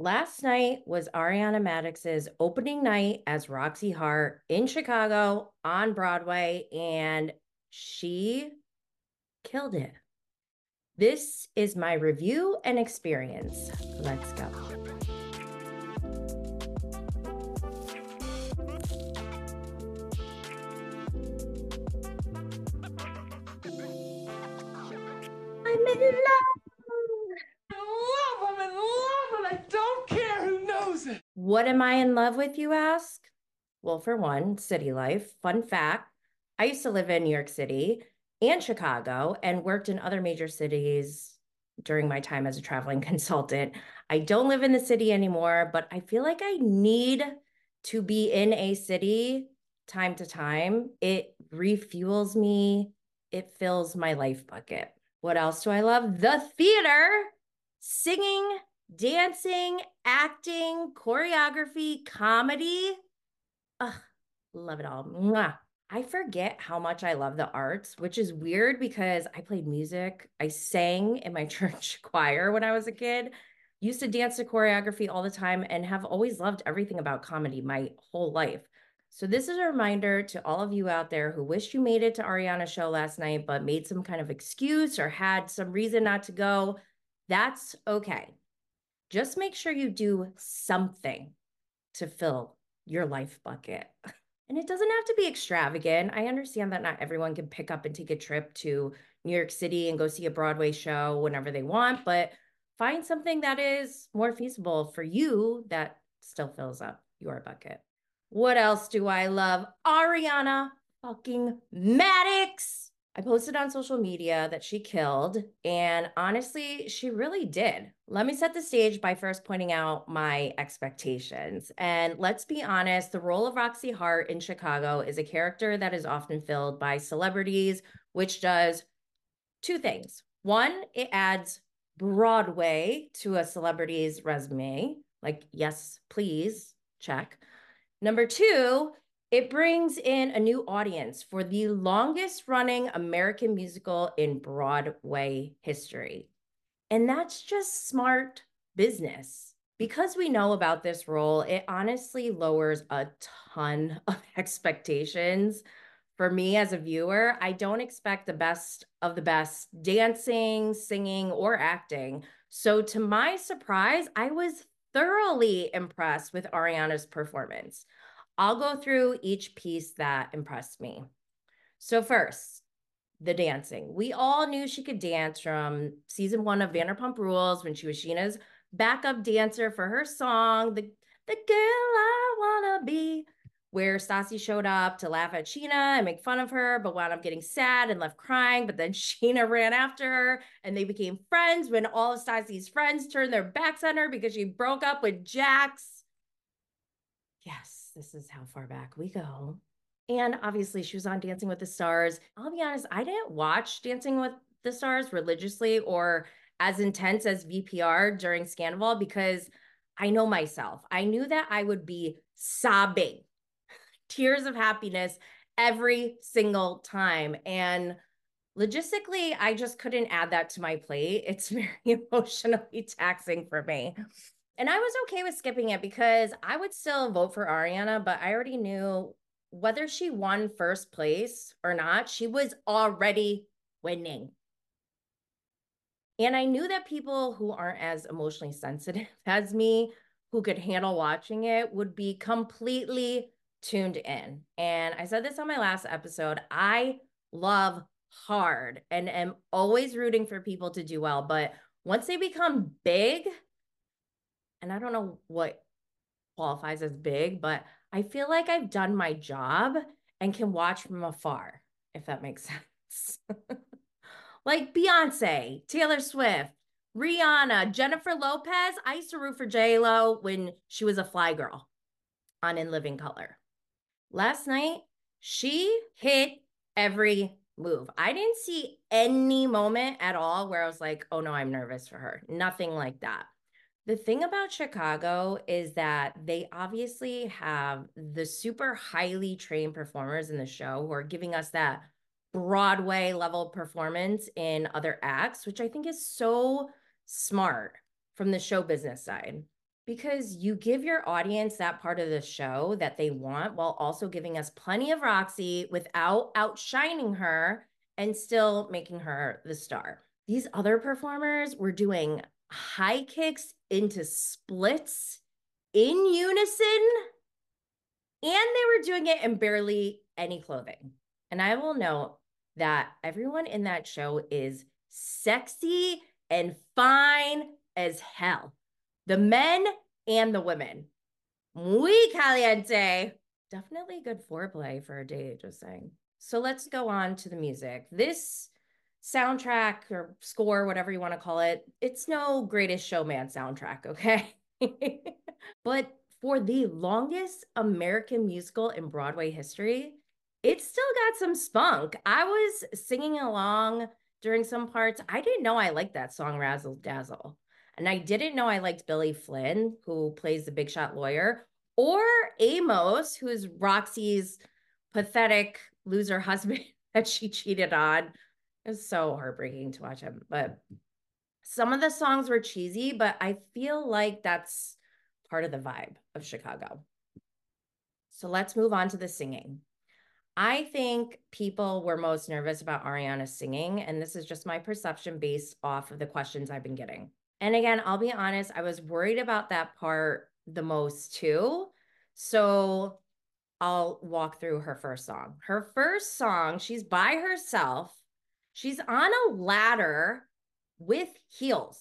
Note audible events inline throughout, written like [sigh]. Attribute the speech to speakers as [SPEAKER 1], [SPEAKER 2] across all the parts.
[SPEAKER 1] Last night was Ariana Madix's opening night as Roxie Hart in Chicago on Broadway, and she killed it. This is my review and experience. Let's go. I'm in love
[SPEAKER 2] him and love him. I don't care who knows it.
[SPEAKER 1] What am I in love with, you ask? Well, for one, city life. Fun fact I used to live in New York City and Chicago and worked in other major cities during my time as a traveling [laughs] consultant. I don't live in the city anymore, but I feel like I need to be in a city time to time. It refuels me, it fills my life bucket. What else do I love? The theater, singing, dancing, acting, choreography, comedy. Ugh, love it all. Mwah. I forget how much I love the arts, which is weird because I played music. I sang in my [laughs] church choir when I was a kid, used to dance to choreography all the time, and have always loved everything about comedy my whole life. So, this is a reminder to all of you out there who wish you made it to Ariana's show last night, but made some kind of excuse or had some reason not to go. That's okay. Just make sure you do something to fill your life bucket. [laughs] And it doesn't have to be extravagant. I understand that not everyone can pick up and take a trip to New York City and go see a Broadway show whenever they want, but find something that is more feasible for you that still fills up your bucket. What else do I love? Ariana fucking Madix. I posted on social media that she killed, and honestly, she really did. Let me set the stage by first pointing out my expectations. And let's be honest, the role of Roxie Hart in Chicago is a character that is often filled by celebrities, which does two things. One, it adds Broadway to a celebrity's resume, like, yes, please, check. Number two, it brings in a new audience for the longest running American musical in Broadway history. And that's just smart business. Because we know about this role, it honestly lowers a ton [laughs] of expectations. For me as a viewer, I don't expect the best of the best dancing, singing, or acting. So, to my surprise, I was thoroughly impressed with Ariana's performance. I'll go through each piece that impressed me. So, first, the dancing. We all knew she could dance from season one of Vanderpump Rules when she was Scheana's backup dancer for her song, The, the Girl I Wanna Be, where Stassi showed up to laugh at Scheana and make fun of her, but wound up getting sad and left crying. But then [laughs] Scheana ran after her and they became friends when all of Stassi's friends turned their backs on her because she broke up with Jax. Yes this is how far back we go. And obviously, she was on Dancing with the Stars. I'll be honest, I didn't watch Dancing with the Stars religiously or as intense as VPR during Scandoval because I know myself. I knew that I would be sobbing, [laughs] tears of happiness every single time. And logistically, I just couldn't add that to my plate. [laughs] It's very [laughs] emotionally taxing for me. And I was okay with skipping it because I would still vote for Ariana, but I already knew whether she won first place or not, she was already winning. And I knew that people who aren't as emotionally sensitive [laughs] as me, who could handle watching it, would be completely tuned in. And I said this on my last episode I love hard and am always rooting for people to do well. But once they become big, and I don't know what qualifies as big, but I feel like I've done my job and can watch from afar, if that makes [laughs] sense. [laughs] like Beyonce, Taylor Swift, Rihanna, Jennifer Lopez. I used to root for J Lo when she was a fly girl on In Living Color. Last night, she hit every move. I didn't see any moment at all where I was like, oh no, I'm nervous for her. Nothing like that. The thing about Chicago is that they obviously have the super highly trained performers in the show who are giving us that Broadway level performance in other acts, which I think is so smart from the show business side. because you give your audience that part of the show that they want while also giving us plenty of Roxie without outshining her and still making her the star. These other performers were doing high kicks into splits in unison, and they were doing it in barely any clothing. And I will note that everyone in that show is sexy and fine as hell. The men and the women. Muy caliente. Definitely good foreplay for a date, just saying. So let's go on to the music. This soundtrack or score, whatever you want to call it, it's no greatest showman soundtrack, okay? [laughs] but for the longest American musical in Broadway history, it still got some spunk. I was singing along during some parts. I didn't know I liked that song, Razzle Dazzle. And I didn't know I liked Billy Flynn, who plays the big shot lawyer, or Amos, who's Roxie's pathetic loser husband [laughs] that she cheated on. It's so heartbreaking to watch him. But some of the songs were cheesy, but I feel like that's part of the vibe of Chicago. So let's move on to the singing. I think people were most nervous about Ariana singing, and this is just my perception based off of the questions I've been getting. And again, I'll be honest, I was worried about that part the most too. So I'll walk through her first song. Her first song, she's by herself. She's on a ladder with heels.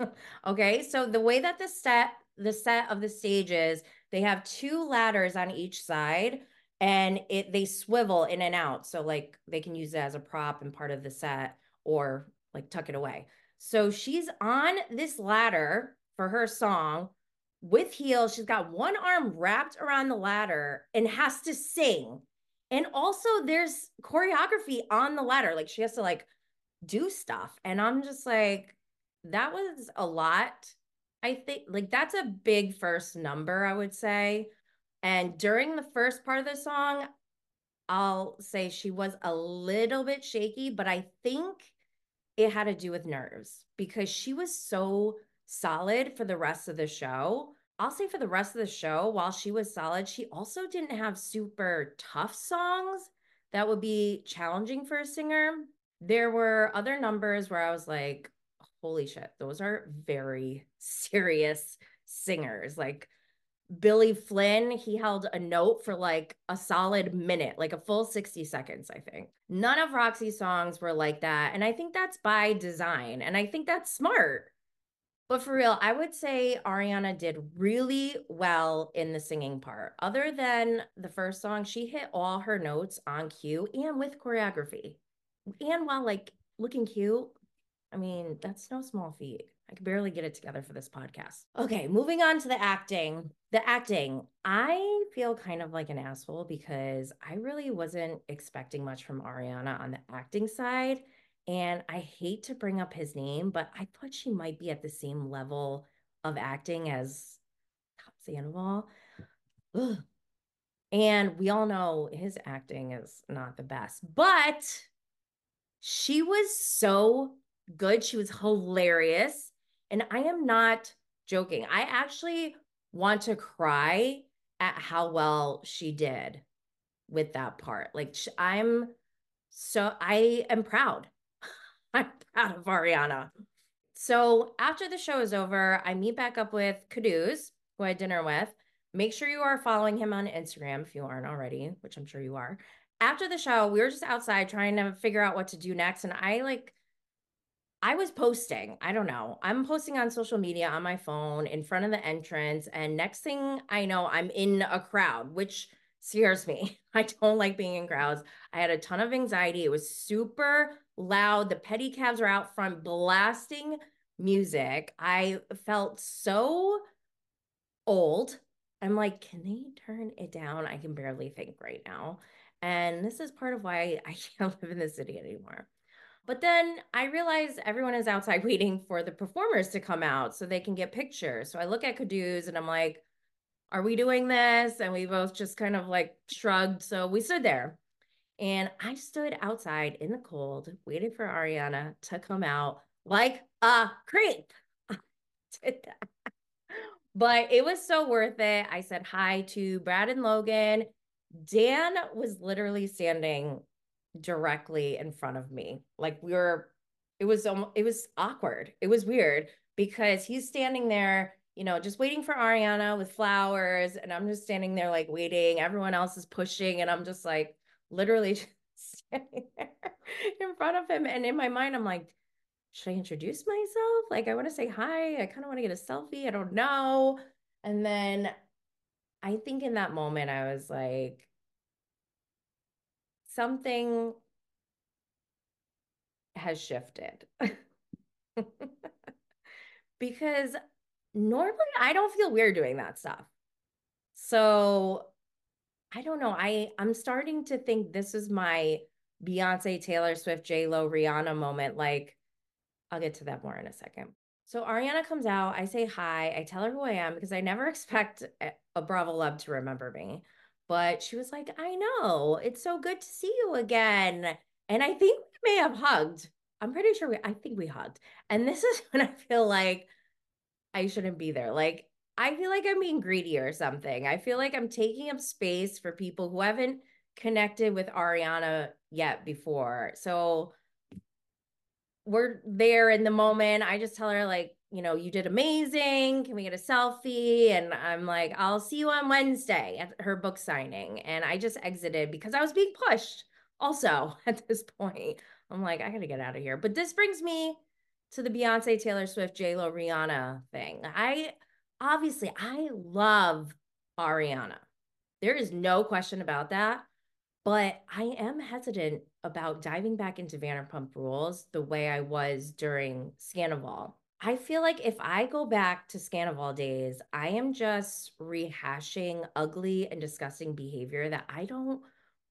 [SPEAKER 1] [laughs] okay, so the way that the set the set of the stages, they have two ladders on each side and it they swivel in and out so like they can use it as a prop and part of the set or like tuck it away. So she's on this ladder for her song with heels. She's got one arm wrapped around the ladder and has to sing. And also there's choreography on the ladder. Like she has to like do stuff. And I'm just like, that was a lot. I think like that's a big first number, I would say. And during the first part of the song, I'll say she was a little bit shaky, but I think it had to do with nerves because she was so solid for the rest of the show. I'll say for the rest of the show, while she was solid, she also didn't have super tough songs that would be challenging for a singer. There were other numbers where I was like, holy shit, those are very [laughs] serious singers. Like Billy Flynn, he held a note for like a solid minute, like a full 60 seconds, I think. None of Roxie's songs were like that. And I think that's by design. And I think that's smart. But for real, I would say Ariana did really well in the singing part. Other than the first song, she hit all her notes on cue and with choreography. And while like looking cute, I mean, that's no small feat. I could barely get it together for this podcast. Okay, moving on to the acting. The acting, I feel kind of like an asshole because I really wasn't expecting much from Ariana on the acting side. And I hate to bring up his name, but I thought she might be at the same level of acting as Tom Sandoval. Ugh. And we all know his acting is not the best, but she was so good. She was hilarious. And I am not joking. I actually want to cry at how well she did with that part. Like I'm so I am proud. I'm proud of Ariana. So after the show is over, I meet back up with Caduce, who I had dinner with. Make sure you are following him on Instagram if you aren't already, which I'm sure you are. After the show, we were just outside trying to figure out what to do next. And I like I was posting, I don't know. I'm posting on social media on my phone in front of the entrance. And next thing I know, I'm in a crowd, which scares me. [laughs] I don't like being in crowds. I had a ton of anxiety. It was super loud. The pedicabs are out front blasting music. I felt so old. I'm like, can they turn it down? I can barely think right now. And this is part of why I [laughs] can't live in the city anymore. But then I realize everyone is outside [laughs] waiting for the performers to come out so they can get pictures. So I look at Caduce and I'm like, are we doing this? And we both just kind of like shrugged. So we stood there. And I stood outside in the cold, waiting for Ariana to come out like a creep. [laughs] did that. but it was so worth it. I said hi to Brad and Logan. Dan was literally standing directly in front of me. Like we were, it was it was awkward. It was weird because he's standing there, you know, just waiting for Ariana with flowers, and I'm just standing there like waiting. Everyone else is pushing, and I'm just like literally [laughs] just standing there in front of him. And in my mind, I'm like, should I introduce myself? Like, I want to say hi. I kind of want to get a selfie. I don't know. And then I think in that moment, I was like, something has shifted. [laughs] because normally I don't feel weird doing that stuff. So I don't know. I I'm starting to think this is my Beyonce, Taylor Swift, J Lo, Rihanna moment. Like, I'll get to that more in a second. So Ariana comes out. I say hi. I tell her who I am because I never [laughs] expect a Bravo Love to remember me. But she was like, I know. It's so good to see you again. And I think we may have hugged. I'm pretty sure we, I think we hugged. And this [laughs] is when I feel like I shouldn't be there. Like, I feel like I'm being greedy or something. I feel like I'm taking up space for people who haven't connected with Ariana yet before. So we're there in the moment. I just tell her, like, you know, you did amazing. Can we get a selfie? And I'm like, I'll see you on Wednesday at her book signing. And I just exited because I was being pushed also [laughs] at this point. I'm like, I gotta get out of here. But this brings me to the Beyonce, Taylor Swift, J Lo, Rihanna thing. I obviously I love Ariana. There is no question about that. But I am hesitant about diving back into Vanderpump Rules the way I was during Scandoval. I feel like if I go back to Scandoval days, I am just rehashing ugly and disgusting behavior that I don't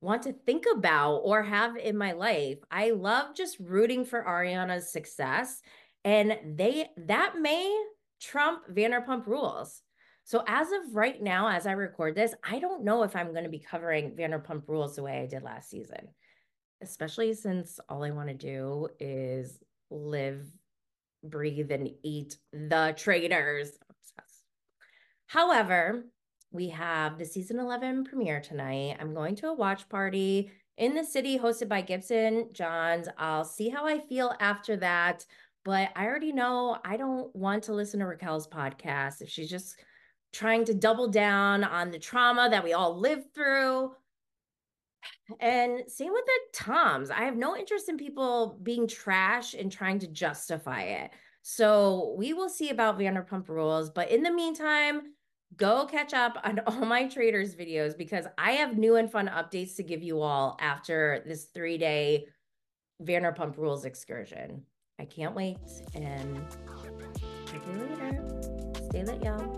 [SPEAKER 1] want to think about or have in my life. I love just rooting for Ariana's success and they that may trump Vanderpump Rules. So as of right now, as I record this, I don't know if I'm going to be covering Vanderpump Rules the way I did last season, especially since all I want to do is live, breathe, and eat the traitors. However, we have the season 11 premiere tonight. I'm going to a watch party in the city hosted by Gibson Johns. I'll see how I feel after that. But I already know I don't want to listen to Raquel's podcast if she's just trying to double down on the trauma that we all lived through. And same with the Toms. I have no interest in people being trash and trying to justify it. So we will see about Vanderpump Rules. But in the meantime, go catch up on [laughs] all my traitors videos because I have new and fun updates to give you all after this three day Vanderpump Rules excursion. I can't wait and to you later. Stay lit, y'all.